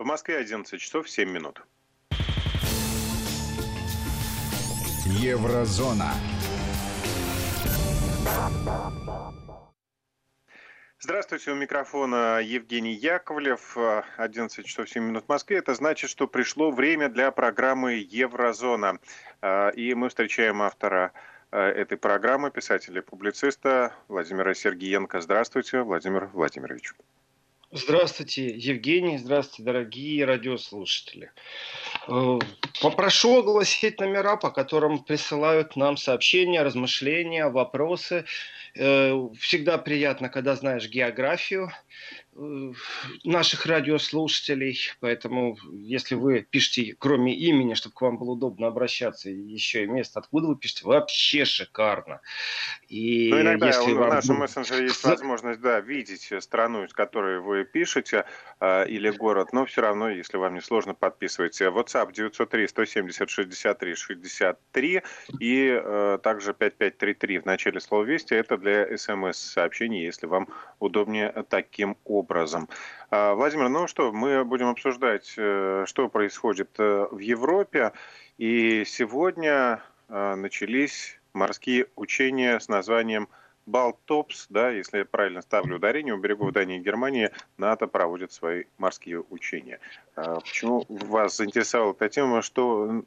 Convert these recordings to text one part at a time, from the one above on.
В Москве 11 часов 7 минут. Еврозона. Здравствуйте, у микрофона Евгений Яковлев, 11 часов 7 минут в Москве. Это значит, что пришло время для программы «Еврозона». И мы встречаем автора этой программы, писателя публициста Владимира Сергеенко. Здравствуйте, Владимир Владимирович. Здравствуйте, Евгений. Здравствуйте, дорогие радиослушатели. Э, попрошу огласить номера, по которым присылают нам сообщения, размышления, вопросы. Э, всегда приятно, когда знаешь географию наших радиослушателей, поэтому если вы пишете, кроме имени, чтобы к вам было удобно обращаться, еще и место, откуда вы пишете, вообще шикарно. И ну, иногда если в вам... нашем мессенджере есть возможность, да, видеть страну, из которой вы пишете, э, или город, но все равно, если вам не сложно, подписывайте. WhatsApp 903 170 63 63 и э, также 5533 в начале слова «Вести». Это для смс-сообщений, если вам удобнее таким образом образом. А, Владимир, ну что, мы будем обсуждать, э, что происходит э, в Европе. И сегодня э, начались морские учения с названием Балтопс, да, если я правильно ставлю ударение, у берегов Дании и Германии НАТО проводит свои морские учения. А почему вас заинтересовала эта тема? Что,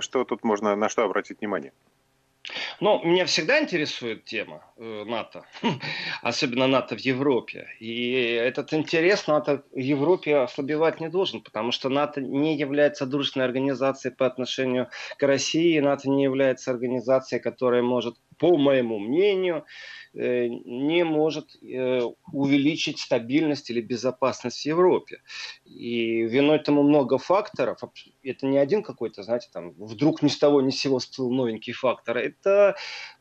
что тут можно, на что обратить внимание? Ну, меня всегда интересует тема э, НАТО, особенно НАТО в Европе. И этот интерес НАТО в Европе ослабевать не должен, потому что НАТО не является дружественной организацией по отношению к России, НАТО не является организацией, которая может, по моему мнению, Э, не может э, увеличить стабильность или безопасность в Европе. И виной тому много факторов. Это не один какой-то, знаете, там вдруг ни с того ни с сего всплыл новенький фактор. Это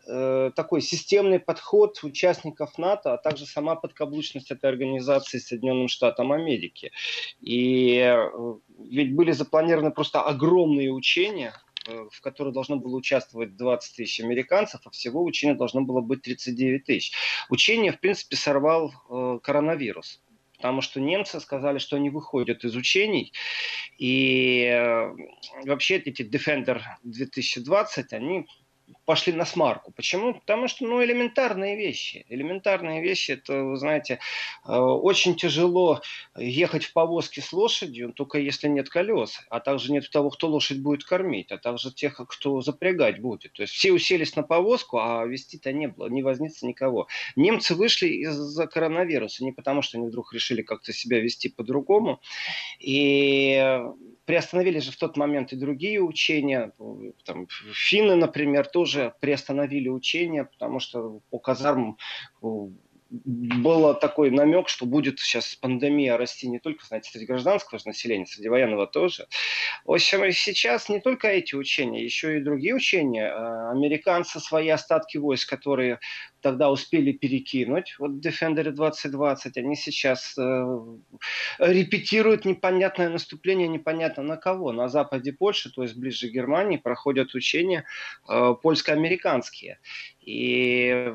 э, такой системный подход участников НАТО, а также сама подкаблучность этой организации Соединенным Штатам Америки. И ведь были запланированы просто огромные учения в которой должно было участвовать 20 тысяч американцев, а всего учения должно было быть 39 тысяч. Учение, в принципе, сорвал э, коронавирус потому что немцы сказали, что они выходят из учений, и э, вообще эти Defender 2020, они пошли на смарку. Почему? Потому что, ну, элементарные вещи. Элементарные вещи, это, вы знаете, э, очень тяжело ехать в повозке с лошадью, только если нет колес, а также нет того, кто лошадь будет кормить, а также тех, кто запрягать будет. То есть все уселись на повозку, а вести-то не было, не вознится никого. Немцы вышли из-за коронавируса, не потому что они вдруг решили как-то себя вести по-другому, и приостановили же в тот момент и другие учения. Там, финны, например, тоже приостановили учения, потому что по казармам был такой намек, что будет сейчас пандемия расти не только, знаете, среди гражданского населения, среди военного тоже. В общем, сейчас не только эти учения, еще и другие учения. А, американцы свои остатки войск, которые тогда успели перекинуть, вот Defender 2020, они сейчас э, репетируют непонятное наступление, непонятно на кого. На западе Польши, то есть ближе к Германии, проходят учения э, польско-американские. И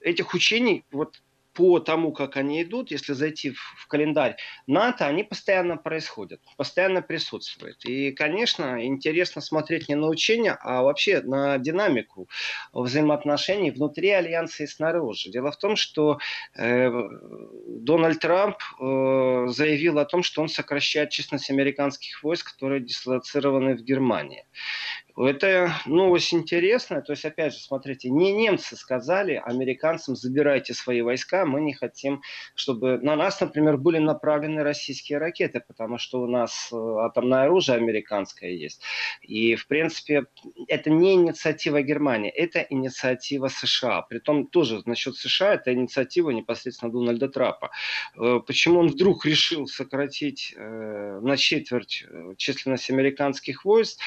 этих учений, вот по тому, как они идут, если зайти в, в календарь НАТО, они постоянно происходят, постоянно присутствуют. И, конечно, интересно смотреть не на учения, а вообще на динамику взаимоотношений внутри альянса и снаружи. Дело в том, что э, Дональд Трамп э, заявил о том, что он сокращает численность американских войск, которые дислоцированы в Германии. Это новость интересная. То есть, опять же, смотрите, не немцы сказали американцам, забирайте свои войска, мы не хотим, чтобы на нас, например, были направлены российские ракеты, потому что у нас э, атомное оружие американское есть. И, в принципе, это не инициатива Германии, это инициатива США. Притом тоже насчет США, это инициатива непосредственно Дональда Трапа. Э, почему он вдруг решил сократить э, на четверть численность американских войск?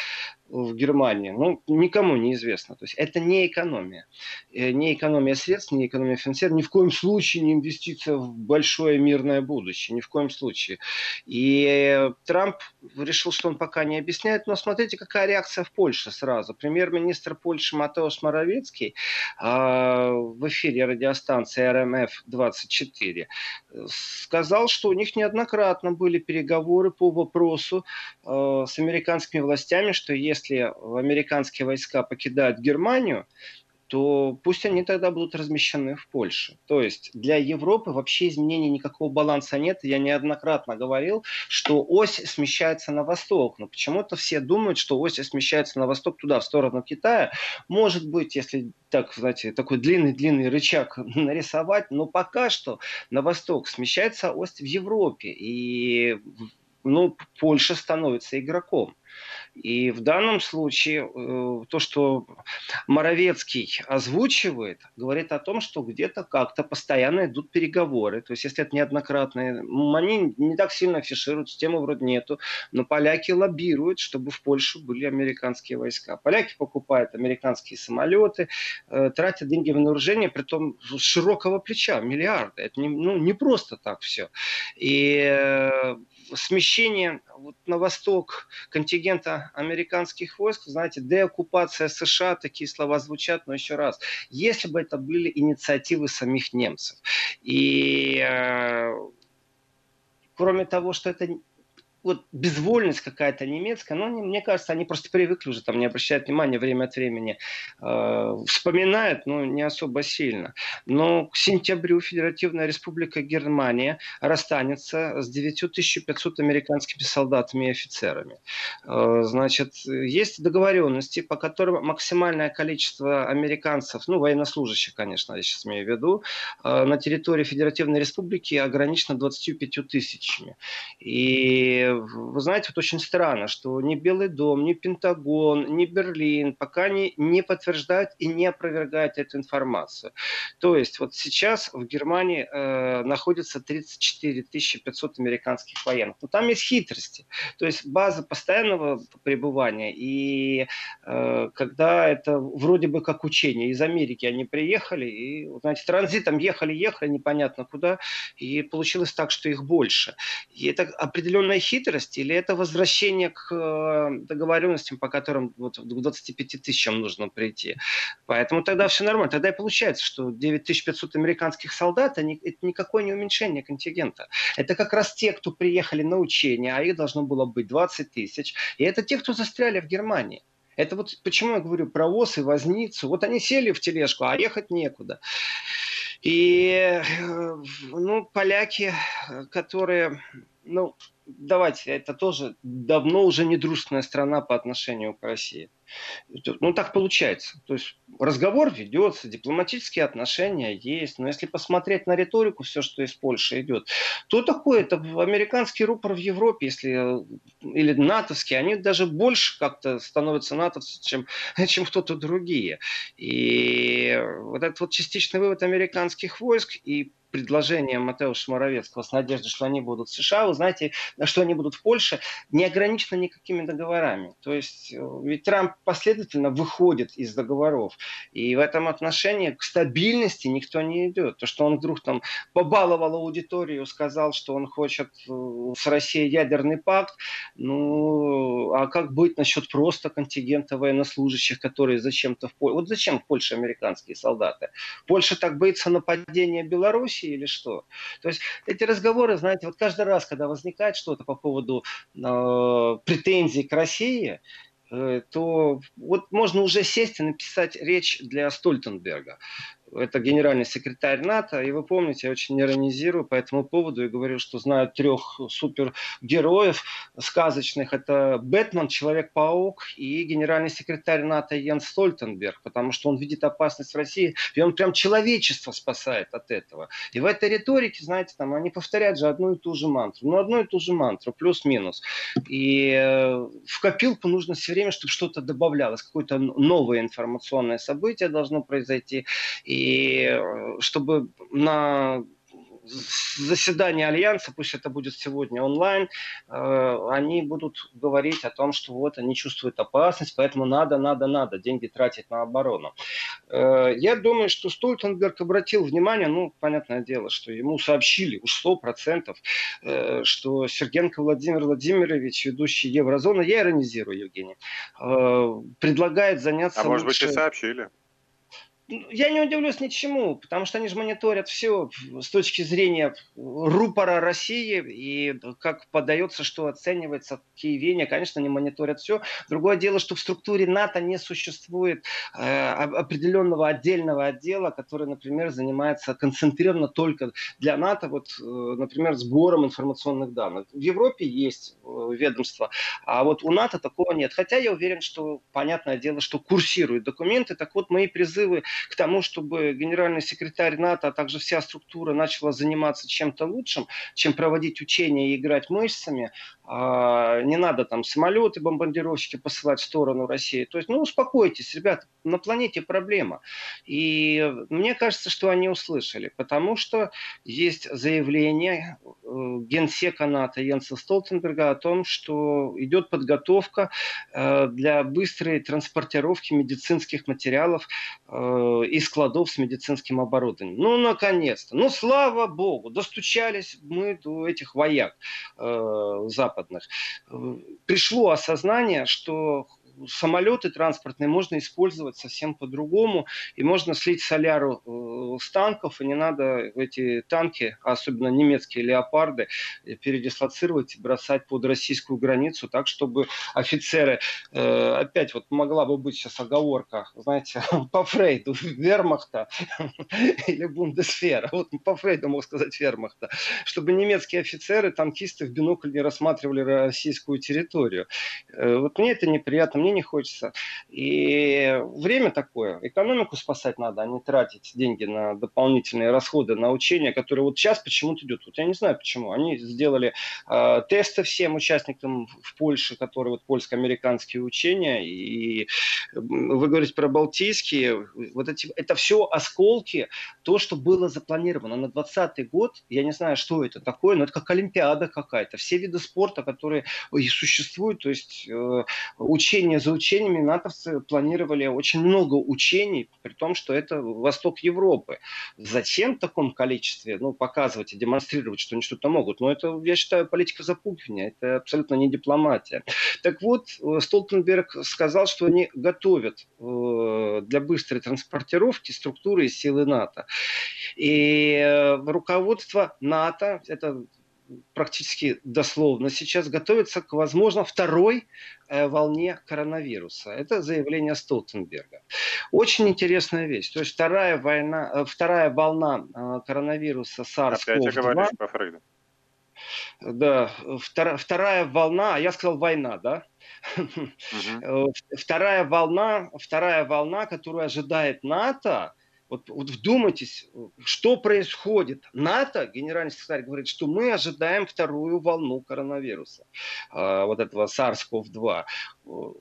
В Германии, ну, никому не известно. То есть это не экономия. Э, не экономия средств, не экономия финансирования, ни в коем случае не инвестиция в большое мирное будущее, ни в коем случае. И Трамп решил, что он пока не объясняет, но смотрите, какая реакция в Польше сразу. Премьер-министр Польши Матеуш Моровецкий а, в эфире радиостанции РМФ-24 сказал, что у них неоднократно были переговоры по вопросу э, с американскими властями, что если американские войска покидают Германию, то пусть они тогда будут размещены в Польше. То есть для Европы вообще изменений никакого баланса нет. Я неоднократно говорил, что ось смещается на восток. Но почему-то все думают, что ось смещается на восток туда, в сторону Китая. Может быть, если так, знаете, такой длинный-длинный рычаг нарисовать, но пока что на восток смещается ось в Европе. И ну, Польша становится игроком. И в данном случае э, то, что Моровецкий озвучивает, говорит о том, что где-то как-то постоянно идут переговоры. То есть, если это неоднократные, они не так сильно афишируют, темы вроде нету, но поляки лоббируют, чтобы в Польшу были американские войска. Поляки покупают американские самолеты, э, тратят деньги в вооружение, при том широкого плеча, миллиарды. Это не, ну, не просто так все. И э, смещение вот на восток контингента американских войск, знаете, деоккупация США, такие слова звучат, но еще раз, если бы это были инициативы самих немцев. И э, кроме того, что это вот безвольность какая-то немецкая, но они, мне кажется, они просто привыкли уже, там не обращают внимания время от времени, э, вспоминают, но не особо сильно. Но к сентябрю Федеративная Республика Германия расстанется с 9500 американскими солдатами и офицерами. Э, значит, есть договоренности, по которым максимальное количество американцев, ну, военнослужащих, конечно, я сейчас имею в виду, э, на территории Федеративной Республики ограничено 25 тысячами. И вы знаете, вот очень странно, что ни Белый дом, ни Пентагон, ни Берлин пока не, не подтверждают и не опровергают эту информацию. То есть вот сейчас в Германии э, находится 34 500 американских военных. Но там есть хитрости. То есть база постоянного пребывания. И э, когда это вроде бы как учение. Из Америки они приехали и, знаете, транзитом ехали-ехали непонятно куда. И получилось так, что их больше. И это определенная хитрость хитрость или это возвращение к э, договоренностям, по которым вот к 25 тысячам нужно прийти. Поэтому тогда все нормально. Тогда и получается, что 9500 американских солдат это никакое не уменьшение контингента. Это как раз те, кто приехали на учения, а их должно было быть 20 тысяч. И это те, кто застряли в Германии. Это вот почему я говорю про ВОЗ и возницу. Вот они сели в тележку, а ехать некуда. И, э, ну, поляки, которые, ну, давайте, это тоже давно уже не дружественная страна по отношению к России. Ну, так получается. То есть разговор ведется, дипломатические отношения есть. Но если посмотреть на риторику, все, что из Польши идет, то такое, это американский рупор в Европе, если, или натовский, они даже больше как-то становятся натовцы, чем, чем кто-то другие. И вот этот вот частичный вывод американских войск и предложение Матеуша Моровецкого с надеждой, что они будут в США, вы знаете, что они будут в Польше, не ограничено никакими договорами. То есть э, ведь Трамп последовательно выходит из договоров. И в этом отношении к стабильности никто не идет. То, что он вдруг там побаловал аудиторию, сказал, что он хочет э, с Россией ядерный пакт, ну, а как быть насчет просто контингента военнослужащих, которые зачем-то в Польше... Вот зачем в Польше американские солдаты? Польша так боится нападения Беларуси, или что? То есть эти разговоры, знаете, вот каждый раз, когда возникает что-то по поводу э, претензий к России, то вот можно уже сесть и написать речь для Стольтенберга это генеральный секретарь НАТО, и вы помните, я очень иронизирую по этому поводу и говорю, что знаю трех супергероев сказочных. Это Бэтмен, Человек-паук и генеральный секретарь НАТО Йен Стольтенберг, потому что он видит опасность в России, и он прям человечество спасает от этого. И в этой риторике, знаете, там они повторяют же одну и ту же мантру. Ну, одну и ту же мантру, плюс-минус. И э, в копилку нужно все время, чтобы что-то добавлялось, какое-то новое информационное событие должно произойти. И и э, чтобы на заседании Альянса, пусть это будет сегодня онлайн, э, они будут говорить о том, что вот они чувствуют опасность, поэтому надо, надо, надо деньги тратить на оборону. Э, я думаю, что Столтенберг обратил внимание, ну, понятное дело, что ему сообщили уж сто процентов, э, что Сергенко Владимир Владимирович, ведущий Еврозоны, я иронизирую, Евгений, предлагает заняться... А может быть и сообщили я не удивлюсь ничему, потому что они же мониторят все с точки зрения рупора России и как подается, что оценивается в Киеве. Конечно, они мониторят все. Другое дело, что в структуре НАТО не существует э, определенного отдельного отдела, который, например, занимается концентрированно только для НАТО, вот, э, например, сбором информационных данных. В Европе есть э, ведомство, а вот у НАТО такого нет. Хотя я уверен, что понятное дело, что курсируют документы. Так вот, мои призывы к тому, чтобы генеральный секретарь НАТО, а также вся структура начала заниматься чем-то лучшим, чем проводить учения и играть мышцами, не надо там самолеты, бомбардировщики посылать в сторону России. То есть, ну, успокойтесь, ребята, на планете проблема. И мне кажется, что они услышали, потому что есть заявление э, генсека НАТО Йенса Столтенберга о том, что идет подготовка э, для быстрой транспортировки медицинских материалов э, из складов с медицинским оборудованием. Ну, наконец-то. Ну, слава богу, достучались мы до этих вояк Запада западных, э, пришло осознание, что самолеты транспортные можно использовать совсем по-другому. И можно слить соляру э, с танков, и не надо эти танки, особенно немецкие леопарды, э, передислоцировать и бросать под российскую границу, так, чтобы офицеры, э, опять вот могла бы быть сейчас оговорка, знаете, по Фрейду, Вермахта или Бундесфера, вот по Фрейду мог сказать Вермахта, чтобы немецкие офицеры, танкисты в бинокль не рассматривали российскую территорию. Вот мне это неприятно, мне мне не хочется. И время такое. Экономику спасать надо, а не тратить деньги на дополнительные расходы, на учения, которые вот сейчас почему-то идут. Вот я не знаю почему. Они сделали э, тесты всем участникам в Польше, которые вот польско-американские учения. И вы говорите про балтийские. Вот эти, это все осколки, то, что было запланировано на 2020 год. Я не знаю, что это такое, но это как Олимпиада какая-то. Все виды спорта, которые существуют, то есть э, учения за учениями натовцы планировали очень много учений, при том, что это восток Европы. Зачем в таком количестве ну, показывать и демонстрировать, что они что-то могут? Ну, это, я считаю, политика запугивания, это абсолютно не дипломатия. Так вот, э, Столтенберг сказал, что они готовят э, для быстрой транспортировки структуры и силы НАТО. И э, руководство НАТО, это практически дословно сейчас готовится к, возможно, второй э, волне коронавируса. Это заявление Столтенберга. Очень интересная вещь. То есть вторая, война, э, вторая волна э, коронавируса SARS-CoV-2... по Фрейду. Да, вторая, вторая волна, а я сказал война, да? Угу. Вторая волна, вторая волна, которую ожидает НАТО, вот, вот вдумайтесь, что происходит. НАТО, генеральный секретарь говорит, что мы ожидаем вторую волну коронавируса, э, вот этого SARS-CoV-2.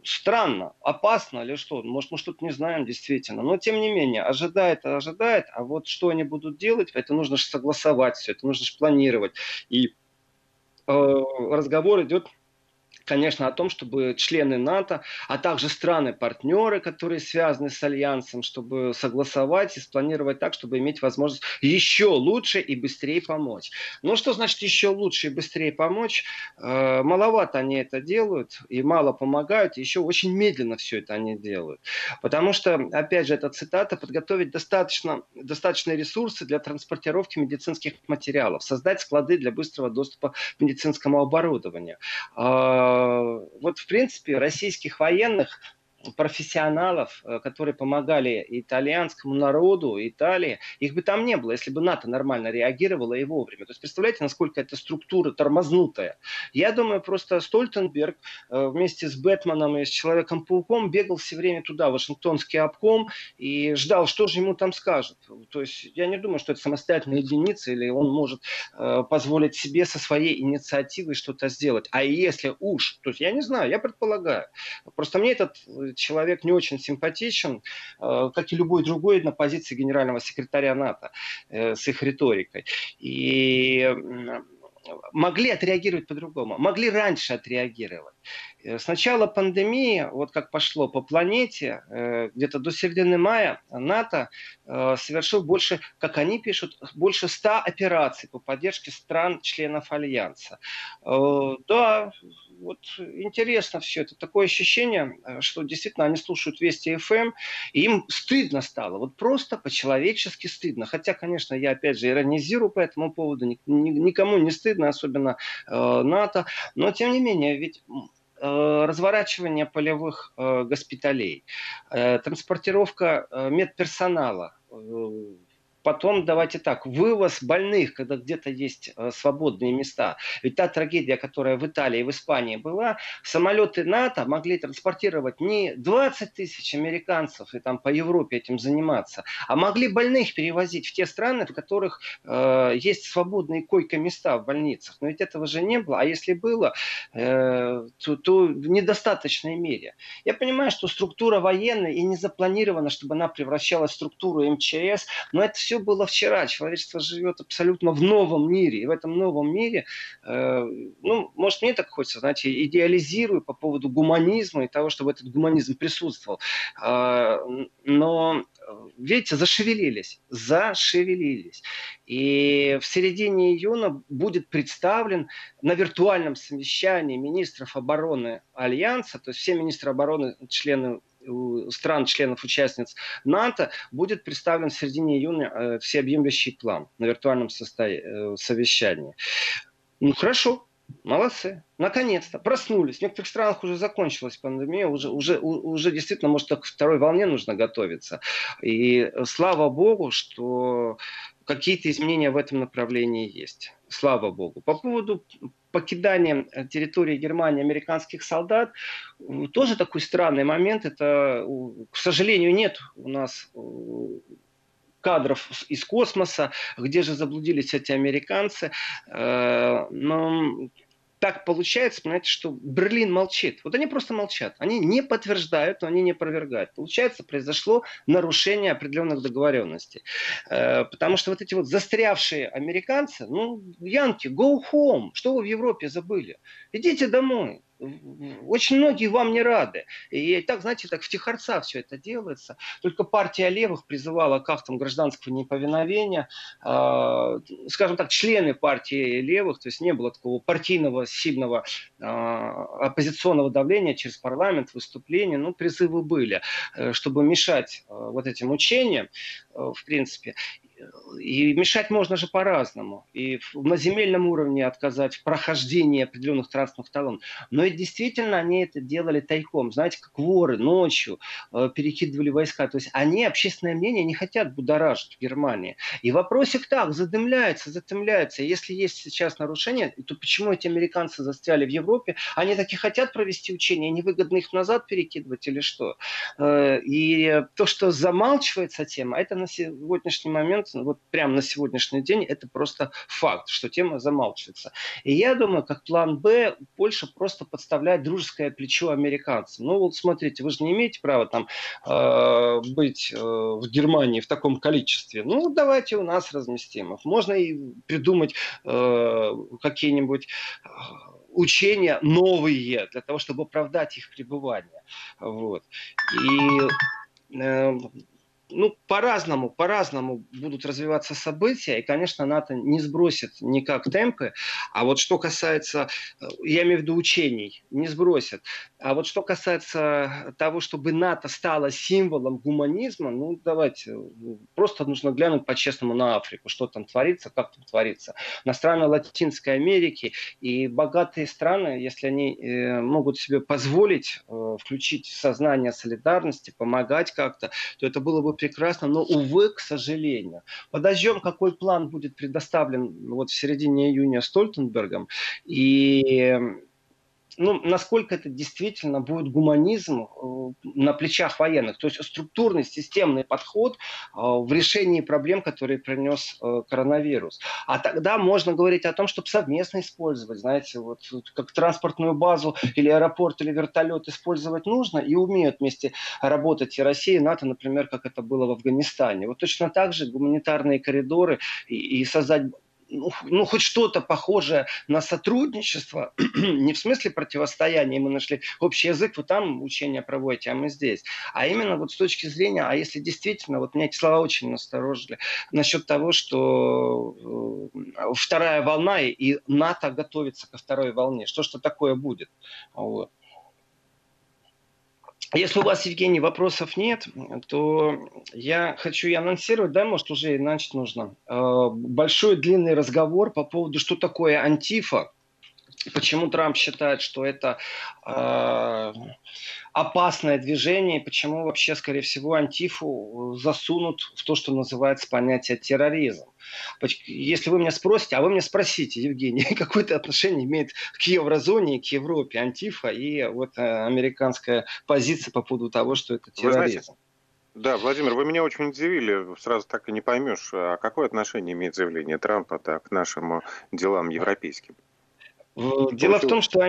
Странно, опасно или что? Может, мы что-то не знаем действительно. Но, тем не менее, ожидает, ожидает. А вот что они будут делать, это нужно же согласовать все, это нужно же планировать. И э, разговор идет конечно, о том, чтобы члены НАТО, а также страны-партнеры, которые связаны с Альянсом, чтобы согласовать и спланировать так, чтобы иметь возможность еще лучше и быстрее помочь. Ну, что значит еще лучше и быстрее помочь? Э, маловато они это делают и мало помогают, и еще очень медленно все это они делают. Потому что, опять же, эта цитата, подготовить достаточно, достаточные ресурсы для транспортировки медицинских материалов, создать склады для быстрого доступа к медицинскому оборудованию э, вот, в принципе, российских военных профессионалов, э, которые помогали итальянскому народу, Италии, их бы там не было, если бы НАТО нормально реагировало и вовремя. То есть представляете, насколько эта структура тормознутая. Я думаю, просто Стольтенберг э, вместе с Бэтменом и с Человеком-пауком бегал все время туда, в Вашингтонский обком, и ждал, что же ему там скажут. То есть я не думаю, что это самостоятельная единица, или он может э, позволить себе со своей инициативой что-то сделать. А если уж, то есть я не знаю, я предполагаю. Просто мне этот человек не очень симпатичен, э, как и любой другой на позиции генерального секретаря НАТО э, с их риторикой. И могли отреагировать по-другому, могли раньше отреагировать. Э, с начала пандемии, вот как пошло по планете, где-то до середины мая НАТО совершил больше, как они пишут, больше 100 операций по поддержке стран-членов Альянса. Да, вот интересно все это. Такое ощущение, что действительно они слушают Вести ФМ, и им стыдно стало. Вот просто по-человечески стыдно. Хотя, конечно, я опять же иронизирую по этому поводу. Никому не стыдно, особенно НАТО. Но, тем не менее, ведь Э, разворачивание полевых э, госпиталей, э, транспортировка медперсонала Потом, давайте так, вывоз больных, когда где-то есть э, свободные места. Ведь та трагедия, которая в Италии и в Испании была, самолеты НАТО могли транспортировать не 20 тысяч американцев и там по Европе этим заниматься, а могли больных перевозить в те страны, в которых э, есть свободные койко-места в больницах. Но ведь этого же не было. А если было, э, то, то в недостаточной мере. Я понимаю, что структура военная и не запланирована, чтобы она превращалась в структуру МЧС, но это все было вчера. Человечество живет абсолютно в новом мире. И в этом новом мире, э, ну, может, мне так хочется, знаете, идеализирую по поводу гуманизма и того, чтобы этот гуманизм присутствовал. Э, но видите, зашевелились, зашевелились. И в середине июня будет представлен на виртуальном совещании министров обороны Альянса, то есть все министры обороны, члены стран-членов участниц НАТО будет представлен в середине июня э, всеобъемлющий план на виртуальном э, совещании. Ну хорошо, Молодцы. Наконец-то. Проснулись. В некоторых странах уже закончилась пандемия. Уже, уже, уже действительно, может, к второй волне нужно готовиться. И слава богу, что какие-то изменения в этом направлении есть. Слава богу. По поводу покидания территории Германии американских солдат, тоже такой странный момент. Это, к сожалению, нет у нас кадров из космоса, где же заблудились эти американцы. Э, но так получается, понимаете, что Берлин молчит. Вот они просто молчат. Они не подтверждают, но они не опровергают. Получается, произошло нарушение определенных договоренностей. Э, потому что вот эти вот застрявшие американцы, ну, янки, go home. Что вы в Европе забыли? Идите домой очень многие вам не рады. И так, знаете, так в тихорца все это делается. Только партия левых призывала к актам гражданского неповиновения. Э, скажем так, члены партии левых, то есть не было такого партийного сильного э, оппозиционного давления через парламент, выступления. Ну, призывы были, э, чтобы мешать э, вот этим учениям, э, в принципе. И мешать можно же по-разному. И на земельном уровне отказать в прохождении определенных транспортных талонов. Но и действительно они это делали тайком. Знаете, как воры ночью э, перекидывали войска. То есть они общественное мнение не хотят будоражить в Германии. И вопросик так, задымляется, затемляется. Если есть сейчас нарушения, то почему эти американцы застряли в Европе? Они таки хотят провести учения, невыгодно их назад перекидывать или что? Э, и то, что замалчивается тема, это на сегодняшний момент вот прямо на сегодняшний день это просто факт, что тема замалчивается. И я думаю, как план Б, Польша просто подставляет дружеское плечо американцам. Ну вот смотрите, вы же не имеете права там э, быть э, в Германии в таком количестве. Ну давайте у нас разместим их. Можно и придумать э, какие-нибудь э, учения новые для того, чтобы оправдать их пребывание. Вот. И э, ну, по-разному, по-разному будут развиваться события, и, конечно, НАТО не сбросит никак темпы, а вот что касается, э, я имею в виду учений, не сбросит, а вот что касается того, чтобы НАТО стало символом гуманизма, ну, давайте, просто нужно глянуть по-честному на Африку, что там творится, как там творится. На страны Латинской Америки и богатые страны, если они э, могут себе позволить э, включить сознание солидарности, помогать как-то, то это было бы прекрасно, но, увы, к сожалению. Подождем, какой план будет предоставлен вот в середине июня Стольтенбергом. И ну, насколько это действительно будет гуманизм э, на плечах военных, то есть структурный, системный подход э, в решении проблем, которые принес э, коронавирус. А тогда можно говорить о том, чтобы совместно использовать, знаете, вот как транспортную базу или аэропорт или вертолет использовать нужно и умеют вместе работать и Россия, и НАТО, например, как это было в Афганистане. Вот точно так же гуманитарные коридоры и, и создать ну, ну, хоть что-то похожее на сотрудничество, не в смысле противостояния, мы нашли общий язык, вы там учения проводите, а мы здесь. А именно вот с точки зрения, а если действительно, вот меня эти слова очень насторожили, насчет того, что э, вторая волна и НАТО готовится ко второй волне, что что такое будет. Вот. Если у вас, Евгений, вопросов нет, то я хочу и анонсировать, да, может, уже и начать нужно, э, большой длинный разговор по поводу, что такое антифа, почему Трамп считает, что это э, опасное движение, и почему вообще, скорее всего, антифу засунут в то, что называется понятие терроризм. Если вы меня спросите, а вы меня спросите, Евгений, какое это отношение имеет к еврозоне, к Европе, антифа и вот э, американская позиция по поводу того, что это терроризм? Да, Владимир, вы меня очень удивили. Сразу так и не поймешь, а какое отношение имеет заявление Трампа так, к нашим делам европейским? Дело в том, что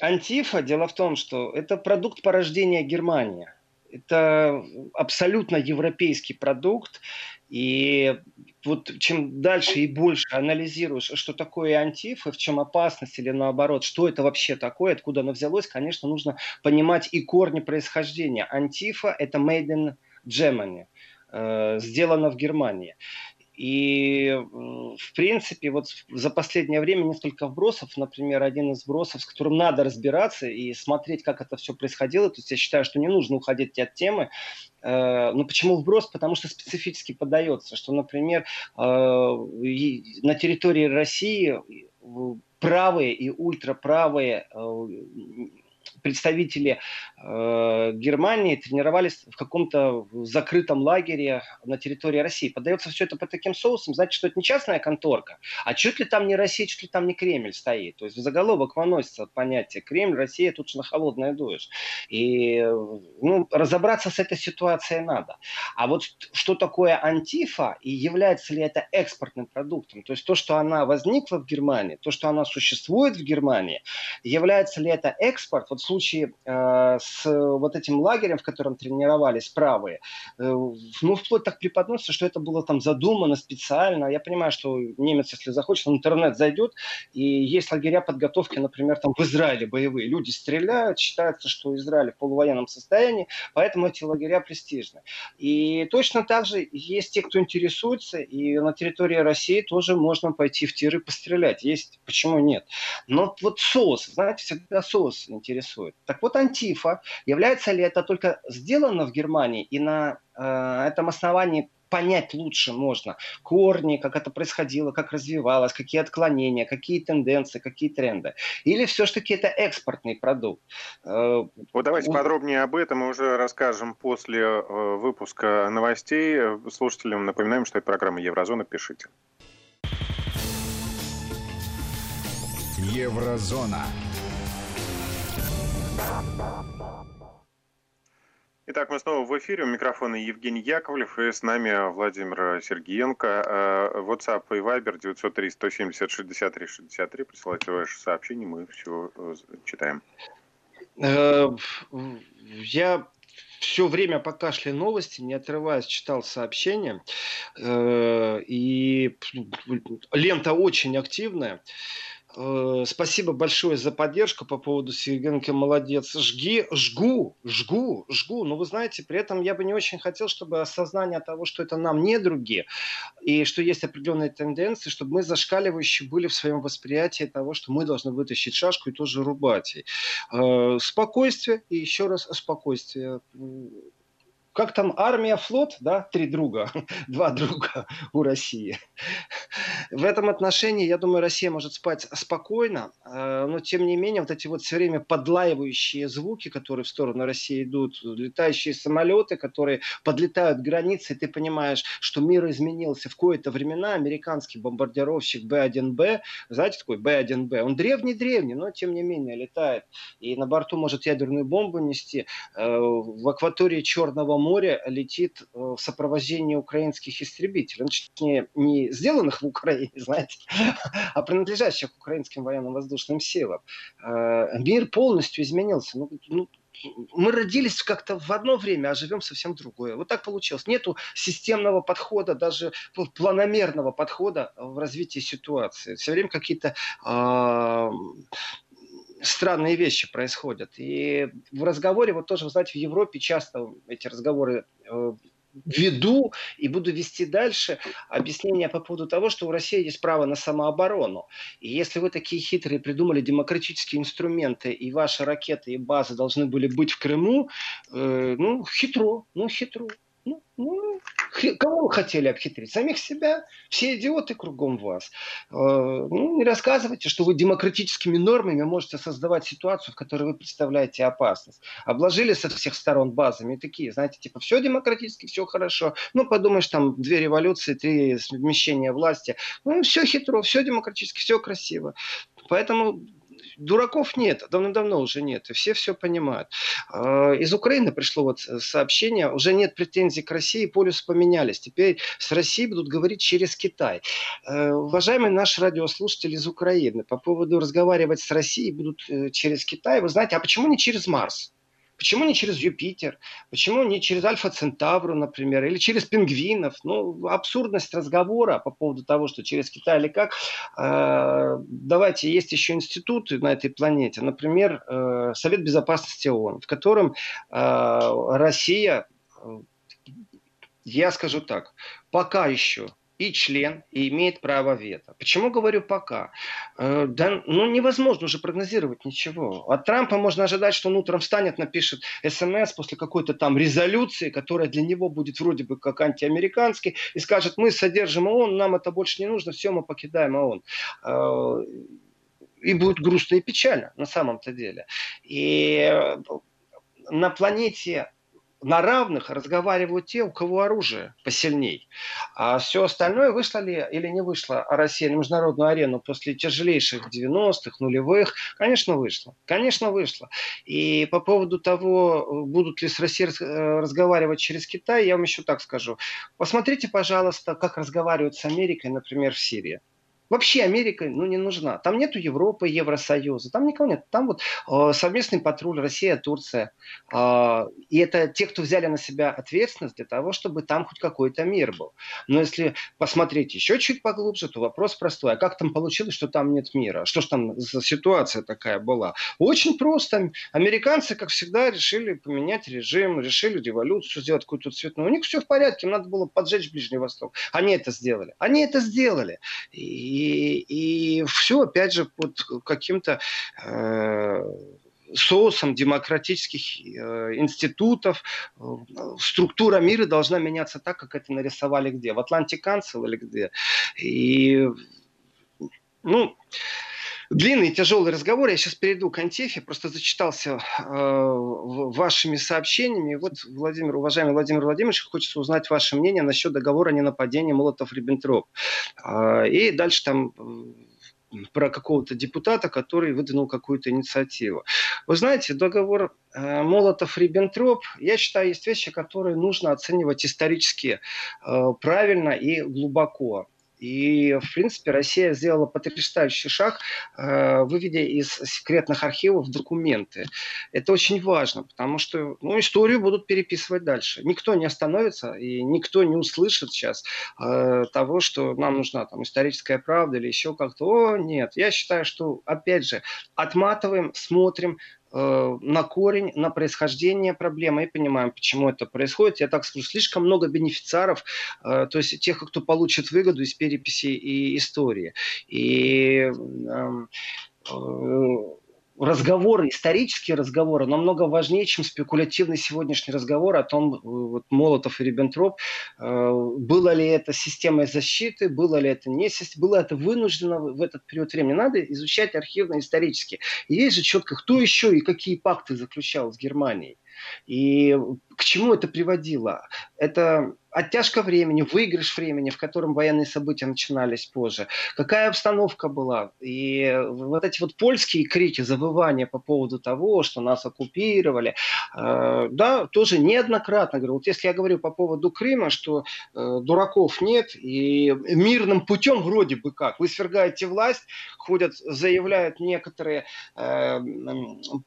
антифа, дело в том, что это продукт порождения Германии. Это абсолютно европейский продукт. И вот чем дальше и больше анализируешь, что такое антифа, в чем опасность или наоборот, что это вообще такое, откуда оно взялось, конечно, нужно понимать и корни происхождения. Антифа – это made in Germany, э, сделано в Германии. И, в принципе, вот за последнее время несколько вбросов, например, один из вбросов, с которым надо разбираться и смотреть, как это все происходило. То есть я считаю, что не нужно уходить от темы. Э, ну, почему вброс? Потому что специфически подается, что, например, э, на территории России правые и ультраправые э, представители э, Германии тренировались в каком-то закрытом лагере на территории России. Подается все это по таким соусам, значит, что это не частная конторка, а чуть ли там не Россия, чуть ли там не Кремль стоит. То есть в заголовок выносится понятие Кремль, Россия, тут же на холодное дуешь. И ну, разобраться с этой ситуацией надо. А вот что такое антифа и является ли это экспортным продуктом, то есть то, что она возникла в Германии, то, что она существует в Германии, является ли это экспорт, вот случае э, с вот этим лагерем, в котором тренировались правые, э, ну, вплоть так преподносится, что это было там задумано специально. Я понимаю, что немец, если захочет, в интернет зайдет, и есть лагеря подготовки, например, там в Израиле боевые. Люди стреляют, считается, что Израиль в полувоенном состоянии, поэтому эти лагеря престижны. И точно так же есть те, кто интересуется, и на территории России тоже можно пойти в тиры пострелять. Есть, почему нет? Но вот соус, знаете, всегда соус интересует интересует. Так вот, антифа, является ли это только сделано в Германии и на э, этом основании понять лучше можно корни, как это происходило, как развивалось, какие отклонения, какие тенденции, какие тренды. Или все-таки это экспортный продукт? Э, вот давайте У... подробнее об этом мы уже расскажем после э, выпуска новостей. Слушателям напоминаем, что это программа Еврозона. Пишите. Еврозона. Итак, мы снова в эфире. У микрофона Евгений Яковлев и с нами Владимир Сергеенко. Э, WhatsApp и Viber 903 170 63 63. Присылайте ваши сообщения, мы все э, читаем. Э, я все время пока шли новости, не отрываясь, читал сообщения. И лента очень активная. Э, спасибо большое за поддержку по поводу Сергенко молодец. Жги, жгу, жгу, жгу. Но вы знаете, при этом я бы не очень хотел, чтобы осознание того, что это нам не другие, и что есть определенные тенденции, чтобы мы зашкаливающие были в своем восприятии того, что мы должны вытащить шашку и тоже рубать. Э, спокойствие, и еще раз спокойствие как там армия, флот, да, три друга, два друга у России. В этом отношении, я думаю, Россия может спать спокойно, э, но тем не менее вот эти вот все время подлаивающие звуки, которые в сторону России идут, летающие самолеты, которые подлетают к границе, ты понимаешь, что мир изменился. В кои-то времена американский бомбардировщик Б-1Б, знаете такой Б-1Б, он древний-древний, но тем не менее летает. И на борту может ядерную бомбу нести. Э, в акватории Черного моря море летит э, в сопровождении украинских истребителей. Ну, точнее, не сделанных в Украине, знаете, а принадлежащих украинским военно-воздушным силам. Э, мир полностью изменился. Ну, ну, мы родились как-то в одно время, а живем совсем другое. Вот так получилось. Нету системного подхода, даже планомерного подхода в развитии ситуации. Все время какие-то э, странные вещи происходят. И в разговоре, вот тоже, вы знаете, в Европе часто эти разговоры э, веду и буду вести дальше объяснение по поводу того, что у России есть право на самооборону. И если вы такие хитрые придумали демократические инструменты, и ваши ракеты и базы должны были быть в Крыму, э, ну, хитро, ну, хитро. Ну, ну, кого вы хотели обхитрить? Самих себя? Все идиоты кругом вас. Э, ну, не рассказывайте, что вы демократическими нормами можете создавать ситуацию, в которой вы представляете опасность. Обложили со всех сторон базами такие, знаете, типа, все демократически, все хорошо. Ну, подумаешь, там, две революции, три смещения власти. Ну, все хитро, все демократически, все красиво. Поэтому дураков нет, давно-давно уже нет, и все все понимают. А, из Украины пришло вот сообщение, уже нет претензий к России, полюс поменялись, теперь с Россией будут говорить через Китай. Э, уважаемый наш радиослушатель из Украины, по поводу разговаривать с Россией будут э, через Китай, вы знаете, а почему не через Марс? Почему не через Юпитер? Почему не через Альфа Центавру, например, или через пингвинов? Ну, абсурдность разговора по поводу того, что через Китай или как. Э, давайте, есть еще институты на этой планете. Например, э, Совет Безопасности ООН, в котором э, Россия, я скажу так, пока еще и член, и имеет право вето. Почему говорю пока? Э, да, ну, невозможно уже прогнозировать ничего. От Трампа можно ожидать, что он утром встанет, напишет смс после какой-то там резолюции, которая для него будет вроде бы как антиамериканский, и скажет, мы содержим ООН, нам это больше не нужно, все, мы покидаем ООН э, и будет грустно и печально на самом-то деле. И на планете на равных разговаривают те, у кого оружие посильней. А все остальное, вышло ли или не вышла Россия на международную арену после тяжелейших 90-х, нулевых, конечно, вышло. Конечно, вышло. И по поводу того, будут ли с Россией э, разговаривать через Китай, я вам еще так скажу. Посмотрите, пожалуйста, как разговаривают с Америкой, например, в Сирии. Вообще Америка ну, не нужна. Там нету Европы, Евросоюза, там никого нет. Там вот э, совместный патруль Россия, Турция. Э, и это те, кто взяли на себя ответственность для того, чтобы там хоть какой-то мир был. Но если посмотреть еще чуть поглубже, то вопрос простой. А как там получилось, что там нет мира? Что ж там за ситуация такая была? Очень просто. Американцы, как всегда, решили поменять режим, решили революцию сделать какую-то цветную. У них все в порядке, надо было поджечь Ближний Восток. Они это сделали. Они это сделали. И и, и все, опять же, под каким-то э, соусом демократических э, институтов. Э, структура мира должна меняться так, как это нарисовали где? В Атлантик Канцел или где? И, ну, длинный тяжелый разговор. Я сейчас перейду к Антефе, просто зачитался э, вашими сообщениями. Вот, Владимир, уважаемый Владимир Владимирович, хочется узнать ваше мнение насчет договора о ненападении Молотов-Риббентроп. Э, и дальше там про какого-то депутата, который выдвинул какую-то инициативу. Вы знаете, договор э, Молотов-Риббентроп, я считаю, есть вещи, которые нужно оценивать исторически э, правильно и глубоко. И, в принципе, Россия сделала потрясающий шаг, э, выведя из секретных архивов документы. Это очень важно, потому что ну, историю будут переписывать дальше. Никто не остановится и никто не услышит сейчас э, того, что нам нужна там историческая правда или еще как-то. О, нет. Я считаю, что, опять же, отматываем, смотрим, на корень, на происхождение проблемы и понимаем, почему это происходит. Я так скажу, слишком много бенефициаров, э, то есть тех, кто получит выгоду из переписи и истории. И эм, э, разговоры, исторические разговоры намного важнее, чем спекулятивный сегодняшний разговор о том, э, вот Молотов и Риббентроп, э, было ли это системой защиты, было ли это не было это вынуждено в этот период времени. Надо изучать архивно-исторически. И есть же четко, кто еще и какие пакты заключал с Германией. И к чему это приводило? Это оттяжка времени, выигрыш времени, в котором военные события начинались позже. Какая обстановка была? И вот эти вот польские крики, завывания по поводу того, что нас оккупировали, э, да, тоже неоднократно говорю. Вот если я говорю по поводу Крыма, что э, дураков нет, и мирным путем вроде бы как, вы свергаете власть, ходят, заявляют некоторые э,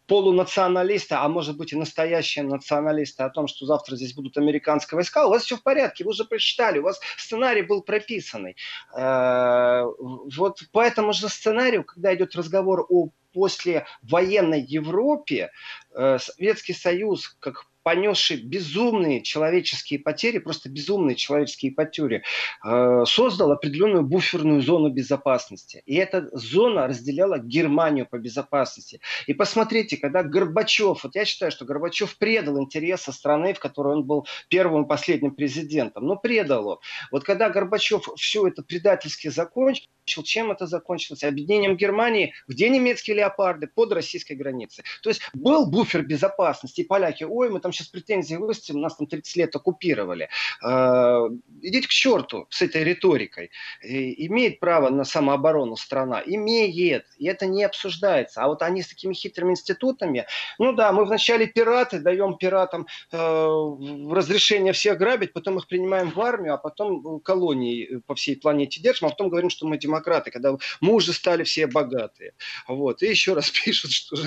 полунационалисты, а может быть и настоящие националисты о том, что завтра здесь будут американские войска, у вас все в порядке, вы уже прочитали, у вас сценарий был прописанный. Э, вот по этому же сценарию, когда идет разговор о послевоенной Европе, э, Советский Союз, как понесший безумные человеческие потери, просто безумные человеческие потери, э, создал определенную буферную зону безопасности. И эта зона разделяла Германию по безопасности. И посмотрите, когда Горбачев, вот я считаю, что Горбачев предал интересы страны, в которой он был первым и последним президентом, но предал он. Вот когда Горбачев все это предательски закончил, чем это закончилось? Объединением Германии, где немецкие леопарды? Под российской границей. То есть был буфер безопасности, и поляки, ой, мы там там сейчас претензии выставим, нас там 30 лет оккупировали. Э, идите к черту с этой риторикой. Имеет право на самооборону страна? Имеет. И это не обсуждается. А вот они с такими хитрыми институтами, ну да, мы вначале пираты, даем пиратам э, разрешение всех грабить, потом их принимаем в армию, а потом колонии по всей планете держим, а потом говорим, что мы демократы, когда мы уже стали все богатые. Вот. И еще раз пишут, что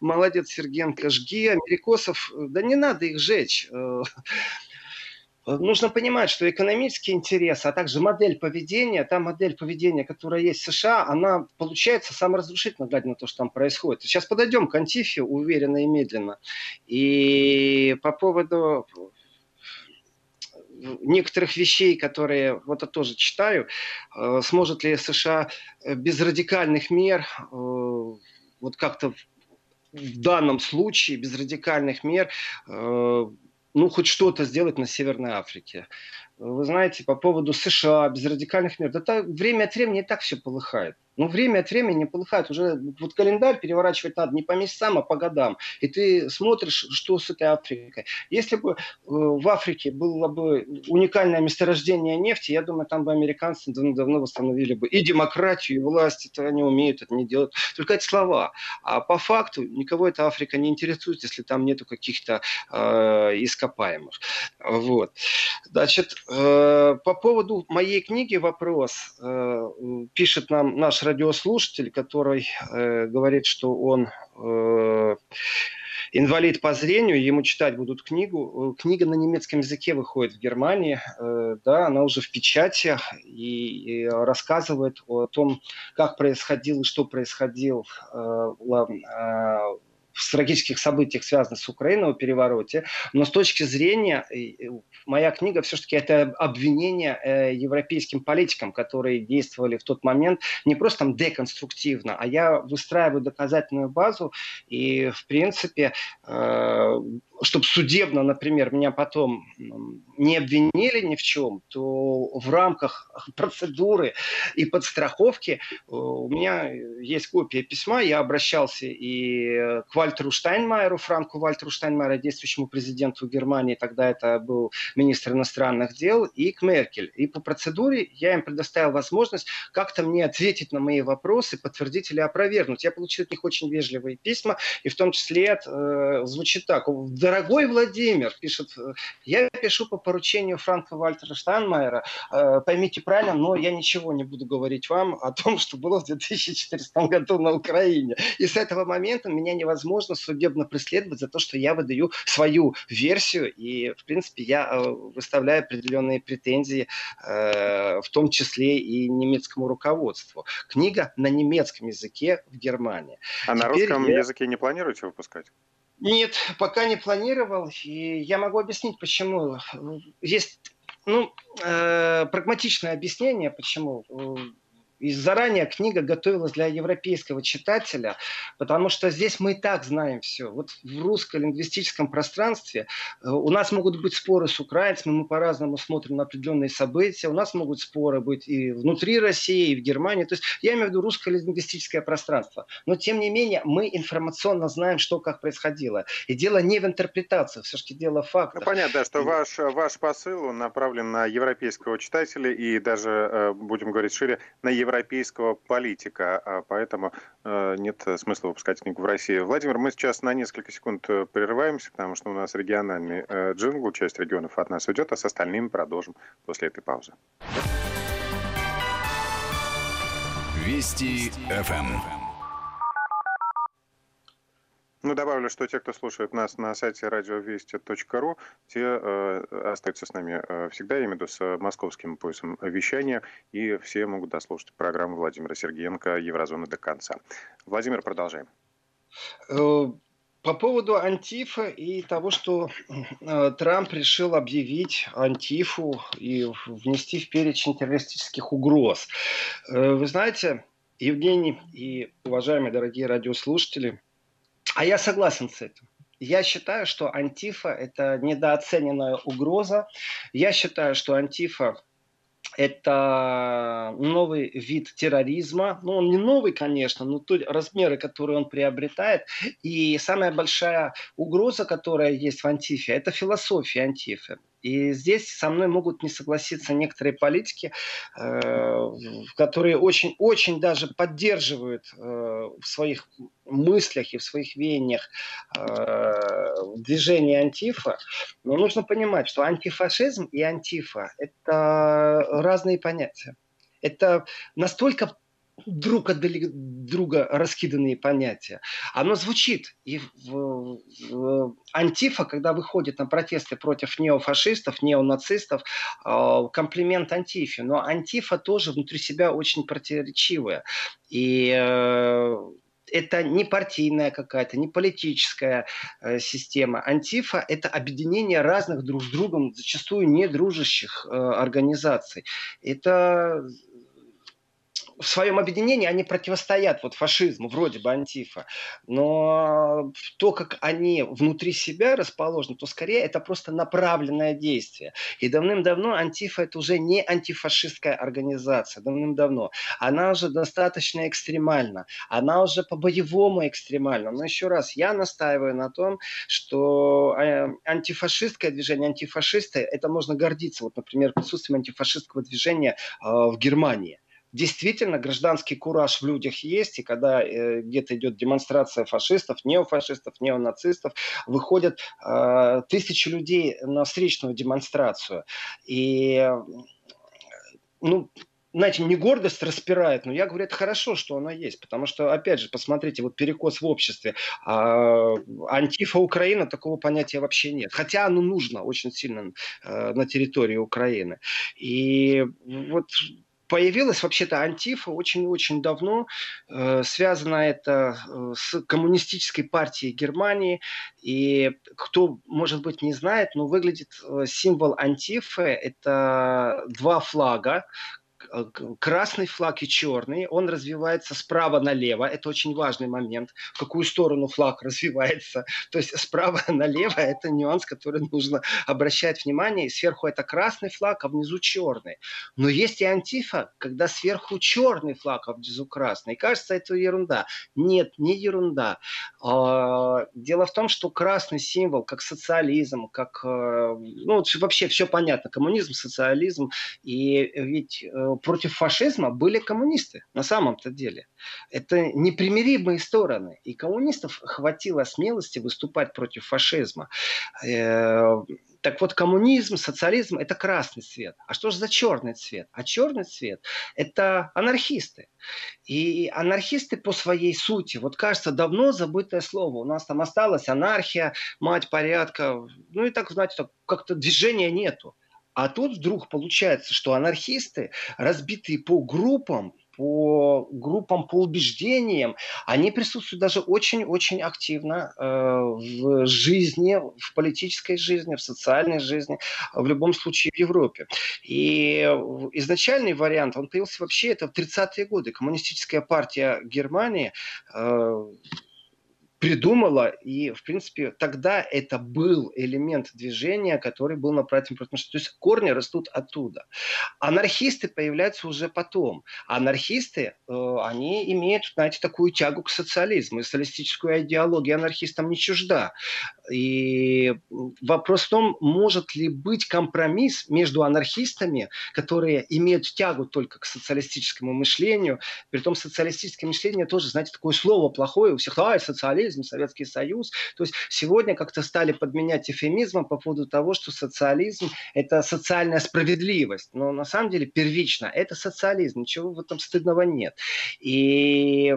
молодец Сергенко, жги америкосов. Да не надо надо их жечь. Э, нужно понимать, что экономический интерес, а также модель поведения, та модель поведения, которая есть в США, она получается саморазрушительно, глядя на то, что там происходит. Сейчас подойдем к Антифе уверенно и медленно. И по поводу некоторых вещей, которые вот это тоже читаю, э, сможет ли США без радикальных мер э, вот как-то в данном случае без радикальных мер э, ну, хоть что-то сделать на Северной Африке. Вы знаете, по поводу США, без радикальных мер, да так, время от времени и так все полыхает. Но время от времени полыхает. Уже вот календарь переворачивать надо не по месяцам, а по годам. И ты смотришь, что с этой Африкой. Если бы э, в Африке было бы уникальное месторождение нефти, я думаю, там бы американцы давно восстановили бы и демократию, и власть. Это они умеют, это не делают. Только это слова. А по факту никого эта Африка не интересует, если там нету каких-то э, ископаемых. Вот. Значит, э, по поводу моей книги вопрос. Э, пишет нам наш радиослушатель, который э, говорит, что он э, инвалид по зрению, ему читать будут книгу. Книга на немецком языке выходит в Германии, э, да, она уже в печати и, и рассказывает о том, как происходило и что происходило э, в трагических событиях, связанных с Украиной, о перевороте, но с точки зрения, моя книга все-таки это обвинение э, европейским политикам, которые действовали в тот момент не просто там деконструктивно, а я выстраиваю доказательную базу. И, в принципе, э, чтобы судебно, например, меня потом не обвинили ни в чем, то в рамках процедуры и подстраховки э, у меня есть копия письма, я обращался и к Вальтеру Штайнмайеру, Франку Вальтеру Штайнмайеру, действующему президенту Германии, тогда это был министр иностранных дел, и к Меркель. И по процедуре я им предоставил возможность как-то мне ответить на мои вопросы, подтвердить или опровергнуть. Я получил от них очень вежливые письма, и в том числе э, звучит так. Дорогой Владимир, пишет, я пишу по поручению Франка Вальтера Штайнмайера, э, поймите правильно, но я ничего не буду говорить вам о том, что было в 2014 году на Украине. И с этого момента меня невозможно судебно преследовать за то, что я выдаю свою версию, и, в принципе, я э, выставляю определенные претензии, э, в том числе и немецкому руководству. Книга на немецком языке в Германии. А Теперь на русском я... языке не планируете выпускать? Нет, пока не планировал. И я могу объяснить, почему. Есть ну, э, прагматичное объяснение, почему. И заранее книга готовилась для европейского читателя, потому что здесь мы и так знаем все. Вот в русско-лингвистическом пространстве э, у нас могут быть споры с украинцами, мы по-разному смотрим на определенные события, у нас могут споры быть и внутри России, и в Германии. То есть я имею в виду русско-лингвистическое пространство. Но тем не менее мы информационно знаем, что как происходило. И дело не в интерпретации, все-таки дело в фактах. Ну, понятно, да, что ваш, ваш посыл он направлен на европейского читателя и даже, э, будем говорить шире, на европейского европейского политика, а поэтому э, нет смысла выпускать книгу в России. Владимир, мы сейчас на несколько секунд э, прерываемся, потому что у нас региональный э, джингл, часть регионов от нас уйдет, а с остальными продолжим после этой паузы. Вести ФМ. Ну, добавлю, что те, кто слушает нас на сайте радиовести.ру, те э, остаются с нами э, всегда, я имею в виду с московским поясом вещания, и все могут дослушать программу Владимира Сергеенко «Еврозона до конца». Владимир, продолжаем. Э, по поводу Антифа и того, что э, Трамп решил объявить Антифу и внести в перечень террористических угроз. Э, вы знаете, Евгений и уважаемые дорогие радиослушатели – а я согласен с этим. Я считаю, что антифа – это недооцененная угроза. Я считаю, что антифа это новый вид терроризма. Ну, он не новый, конечно, но то размеры, которые он приобретает. И самая большая угроза, которая есть в антифе, это философия антифы. И здесь со мной могут не согласиться некоторые политики, э, которые очень-очень даже поддерживают э, в своих мыслях и в своих веяниях э, движение антифа. Но нужно понимать, что антифашизм и антифа – это разные понятия. Это настолько друг от друга раскиданные понятия. Оно звучит. И в, в, антифа, когда выходит на протесты против неофашистов, неонацистов, э, комплимент антифе. Но антифа тоже внутри себя очень противоречивая. И э, это не партийная какая-то, не политическая э, система. Антифа – это объединение разных друг с другом, зачастую не дружащих э, организаций. Это в своем объединении они противостоят вот фашизму, вроде бы антифа. Но то, как они внутри себя расположены, то скорее это просто направленное действие. И давным-давно антифа это уже не антифашистская организация, давным-давно. Она уже достаточно экстремальна. Она уже по-боевому экстремальна. Но еще раз, я настаиваю на том, что э, антифашистское движение, антифашисты, это можно гордиться. Вот, например, присутствием антифашистского движения э, в Германии действительно гражданский кураж в людях есть, и когда э, где-то идет демонстрация фашистов, неофашистов, неонацистов, выходят э, тысячи людей на встречную демонстрацию. И ну, знаете, не гордость распирает, но я говорю, это хорошо, что она есть, потому что, опять же, посмотрите, вот перекос в обществе. А, антифа Украина, такого понятия вообще нет. Хотя оно нужно очень сильно э, на территории Украины. И вот Появилась вообще-то антифа очень-очень давно. Э, связано это э, с коммунистической партией Германии. И кто, может быть, не знает, но выглядит э, символ антифы. Это два флага, красный флаг и черный, он развивается справа налево. Это очень важный момент, в какую сторону флаг развивается. То есть справа налево это нюанс, который нужно обращать внимание. И сверху это красный флаг, а внизу черный. Но есть и антифа, когда сверху черный флаг, а внизу красный. И кажется, это ерунда. Нет, не ерунда. А, дело в том, что красный символ, как социализм, как... Э, ну, вообще все понятно. Коммунизм, социализм. И ведь э, против фашизма были коммунисты на самом-то деле. Это непримиримые стороны. И коммунистов хватило смелости выступать против фашизма. Э, так вот, коммунизм, социализм – это красный цвет. А что же за черный цвет? А черный цвет – это анархисты. И анархисты по своей сути, вот кажется, давно забытое слово. У нас там осталась анархия, мать порядка. Ну и так, знаете, как-то движения нету. А тут вдруг получается, что анархисты, разбитые по группам, по группам, по убеждениям, они присутствуют даже очень-очень активно э, в жизни, в политической жизни, в социальной жизни, в любом случае в Европе. И изначальный вариант, он появился вообще это в 30-е годы. Коммунистическая партия Германии э, придумала, и, в принципе, тогда это был элемент движения, который был направлен против То есть корни растут оттуда. Анархисты появляются уже потом. Анархисты, э, они имеют, знаете, такую тягу к социализму, и социалистическую идеологию анархистам не чужда. И вопрос в том, может ли быть компромисс между анархистами, которые имеют тягу только к социалистическому мышлению, при том социалистическое мышление тоже, знаете, такое слово плохое, у всех, ай, социализм, Советский Союз. То есть сегодня как-то стали подменять эфемизмом по поводу того, что социализм – это социальная справедливость. Но на самом деле первично это социализм, ничего в этом стыдного нет. И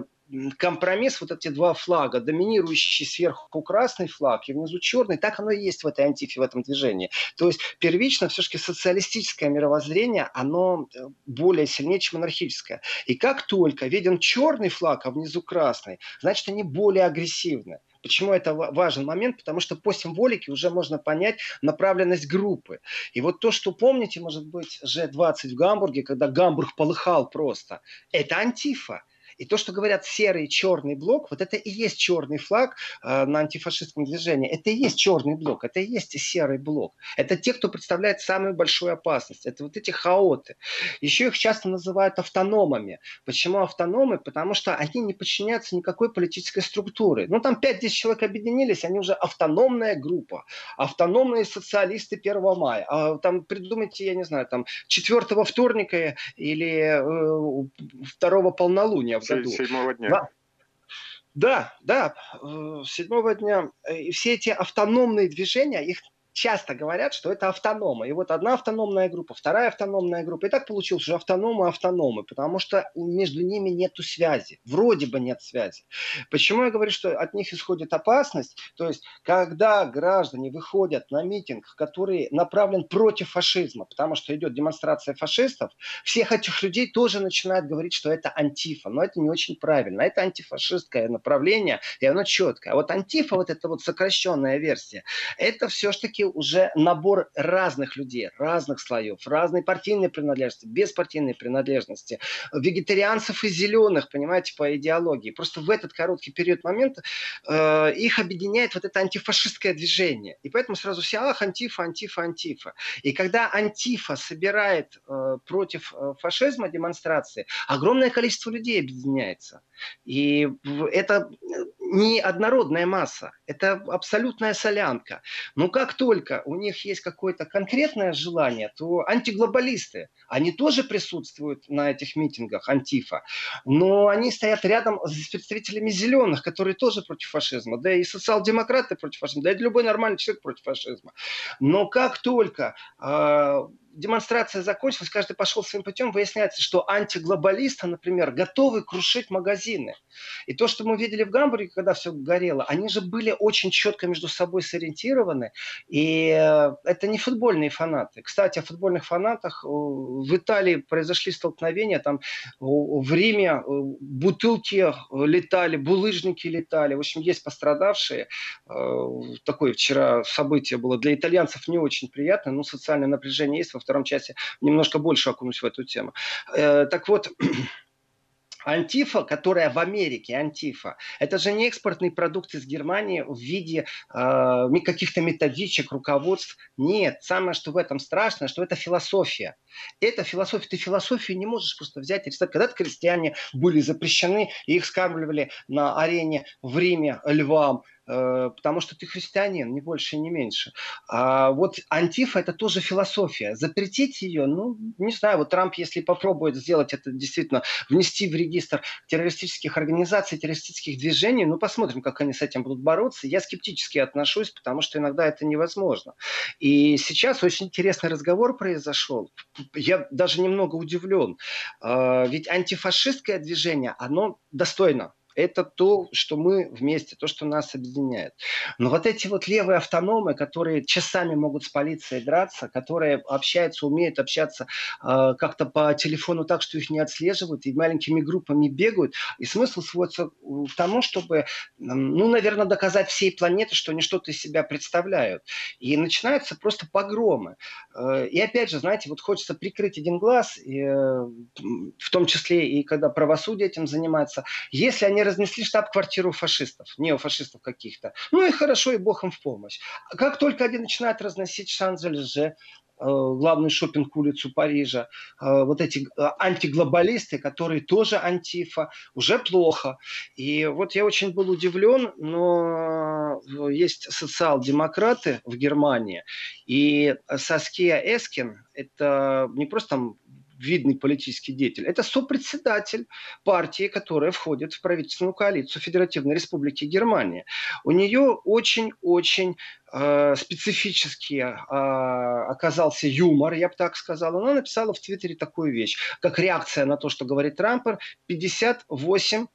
компромисс, вот эти два флага, доминирующий сверху красный флаг и внизу черный, так оно и есть в этой антифе, в этом движении. То есть первично все-таки социалистическое мировоззрение, оно э, более сильнее, чем анархическое. И как только виден черный флаг, а внизу красный, значит они более агрессивны. Почему это важен момент? Потому что по символике уже можно понять направленность группы. И вот то, что помните, может быть, G20 в Гамбурге, когда Гамбург полыхал просто, это антифа. И то, что говорят серый черный блок, вот это и есть черный флаг э, на антифашистском движении. Это и есть черный блок, это и есть серый блок. Это те, кто представляет самую большую опасность. Это вот эти хаоты. Еще их часто называют автономами. Почему автономы? Потому что они не подчиняются никакой политической структуре. Ну, там 5-10 человек объединились, они уже автономная группа. Автономные социалисты 1 мая. А, там придумайте, я не знаю, там 4 вторника или э, 2 полнолуния в году. Седьмого дня. Да, да, э, седьмого дня. И все эти автономные движения, их часто говорят, что это автономы. И вот одна автономная группа, вторая автономная группа. И так получилось, что автономы автономы, потому что между ними нет связи. Вроде бы нет связи. Почему я говорю, что от них исходит опасность? То есть, когда граждане выходят на митинг, который направлен против фашизма, потому что идет демонстрация фашистов, всех этих людей тоже начинают говорить, что это антифа. Но это не очень правильно. Это антифашистское направление, и оно четкое. А вот антифа, вот эта вот сокращенная версия, это все-таки все-таки уже набор разных людей, разных слоев, разной партийной принадлежности, беспартийной принадлежности, вегетарианцев и зеленых, понимаете, по идеологии. Просто в этот короткий период момента э, их объединяет вот это антифашистское движение. И поэтому сразу все, ах, антифа, антифа, антифа. И когда антифа собирает э, против э, фашизма демонстрации, огромное количество людей объединяется. И это не однородная масса, это абсолютная солянка. Но как только у них есть какое-то конкретное желание, то антиглобалисты, они тоже присутствуют на этих митингах, антифа, но они стоят рядом с представителями зеленых, которые тоже против фашизма, да и социал-демократы против фашизма, да и любой нормальный человек против фашизма. Но как только э, демонстрация закончилась, каждый пошел своим путем, выясняется, что антиглобалисты, например, готовы крушить магазины. И то, что мы видели в Гамбурге, когда все горело, они же были очень четко между собой сориентированы. И э, это не футбольные фанаты. Кстати, о футбольных фанатах в Италии произошли столкновения. Там в Риме э, бутылки летали, булыжники летали. В общем, есть пострадавшие. Э, такое вчера событие было для итальянцев не очень приятно, но социальное напряжение есть втором части немножко больше окунусь в эту тему. Э, так вот, Антифа, которая в Америке, антифа, это же не экспортный продукт из Германии в виде э, каких-то методичек, руководств. Нет, самое, что в этом страшное, что это философия. Это философия. Ты философию не можешь просто взять и рисовать. Когда-то крестьяне были запрещены, и их скармливали на арене в Риме львам. Э, потому что ты христианин, не больше не меньше. А вот антифа – это тоже философия. Запретить ее, ну, не знаю, вот Трамп, если попробует сделать это действительно, внести в регистр террористических организаций, террористических движений, ну, посмотрим, как они с этим будут бороться. Я скептически отношусь, потому что иногда это невозможно. И сейчас очень интересный разговор произошел. Я даже немного удивлен. А, ведь антифашистское движение, оно достойно Это то, что мы вместе, то, что нас объединяет. Но вот эти вот левые автономы, которые часами могут спалиться и драться, которые общаются, умеют общаться э, как-то по телефону так, что их не отслеживают, и маленькими группами бегают. И смысл сводится к тому, чтобы, ну, наверное, доказать всей планете, что они что-то из себя представляют. И начинаются просто погромы. Э, и опять же, знаете, вот хочется прикрыть один глаз, э, в том числе и когда правосудие этим занимается. Если они разнесли штаб-квартиру фашистов, неофашистов каких-то, ну и хорошо, и бог им в помощь. Как только они начинают разносить Шанзелезе, Э, главную шопинг-улицу Парижа, э, вот эти э, антиглобалисты, которые тоже антифа, уже плохо. И вот я очень был удивлен, но есть социал-демократы в Германии, и Саския Эскин, это не просто там видный политический деятель. Это сопредседатель партии, которая входит в правительственную коалицию Федеративной Республики Германия. У нее очень-очень э, специфический э, оказался юмор, я бы так сказал. Она написала в Твиттере такую вещь, как реакция на то, что говорит Трампер, 58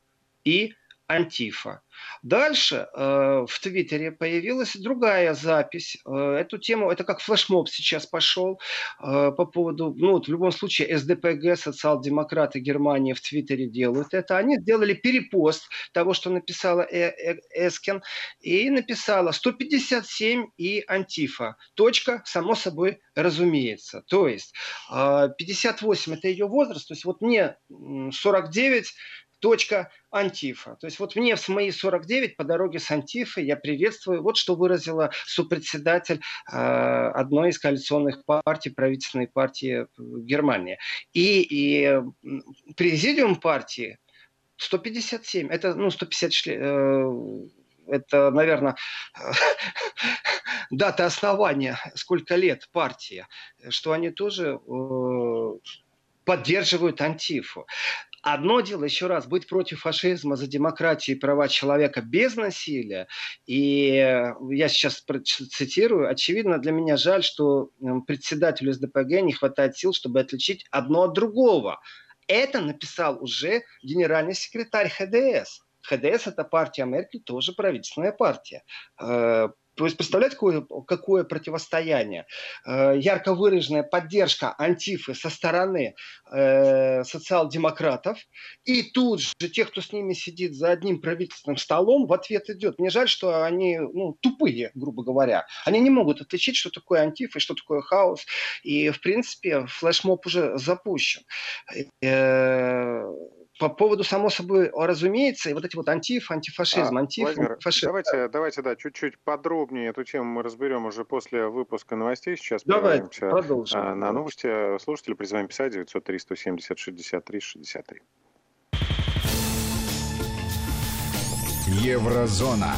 и Антифа. Дальше э, в Твиттере появилась другая запись. Э, эту тему, это как флешмоб сейчас пошел э, по поводу, ну вот в любом случае СДПГ, социал-демократы Германии в Твиттере делают это. Они сделали перепост того, что написала э э Эскин, и написала 157 и Антифа. Точка, само собой, разумеется. То есть э, 58 это ее возраст, то есть вот мне 49, точка Антифа. То есть вот мне в мои 49 по дороге с Антифой я приветствую, вот что выразила супредседатель э, одной из коалиционных партий, правительственной партии Германии. И, и президиум партии 157, это ну 150 э, это, наверное, дата основания, сколько лет партия, что они тоже э, поддерживают Антифу. Одно дело, еще раз, быть против фашизма за демократию и права человека без насилия. И я сейчас цитирую. Очевидно, для меня жаль, что председателю СДПГ не хватает сил, чтобы отличить одно от другого. Это написал уже генеральный секретарь ХДС. ХДС – это партия Меркель, тоже правительственная партия. Э, то есть представляете, какое, какое противостояние? Э, ярко выраженная поддержка антифы со стороны э, социал-демократов, и тут же тех, кто с ними сидит за одним правительственным столом, в ответ идет. Мне жаль, что они ну, тупые, грубо говоря. Они не могут отличить, что такое антифа и что такое хаос. И, в принципе, флешмоб уже запущен. По поводу, само собой, разумеется, и вот эти вот антиф, антифашизм, а, антиф, Владимир, фашизм. Давайте, давайте, да, чуть-чуть подробнее эту тему мы разберем уже после выпуска новостей. Сейчас давайте, продолжим. А, на новости. Слушатели призываем писать 903 170 63 63. Еврозона.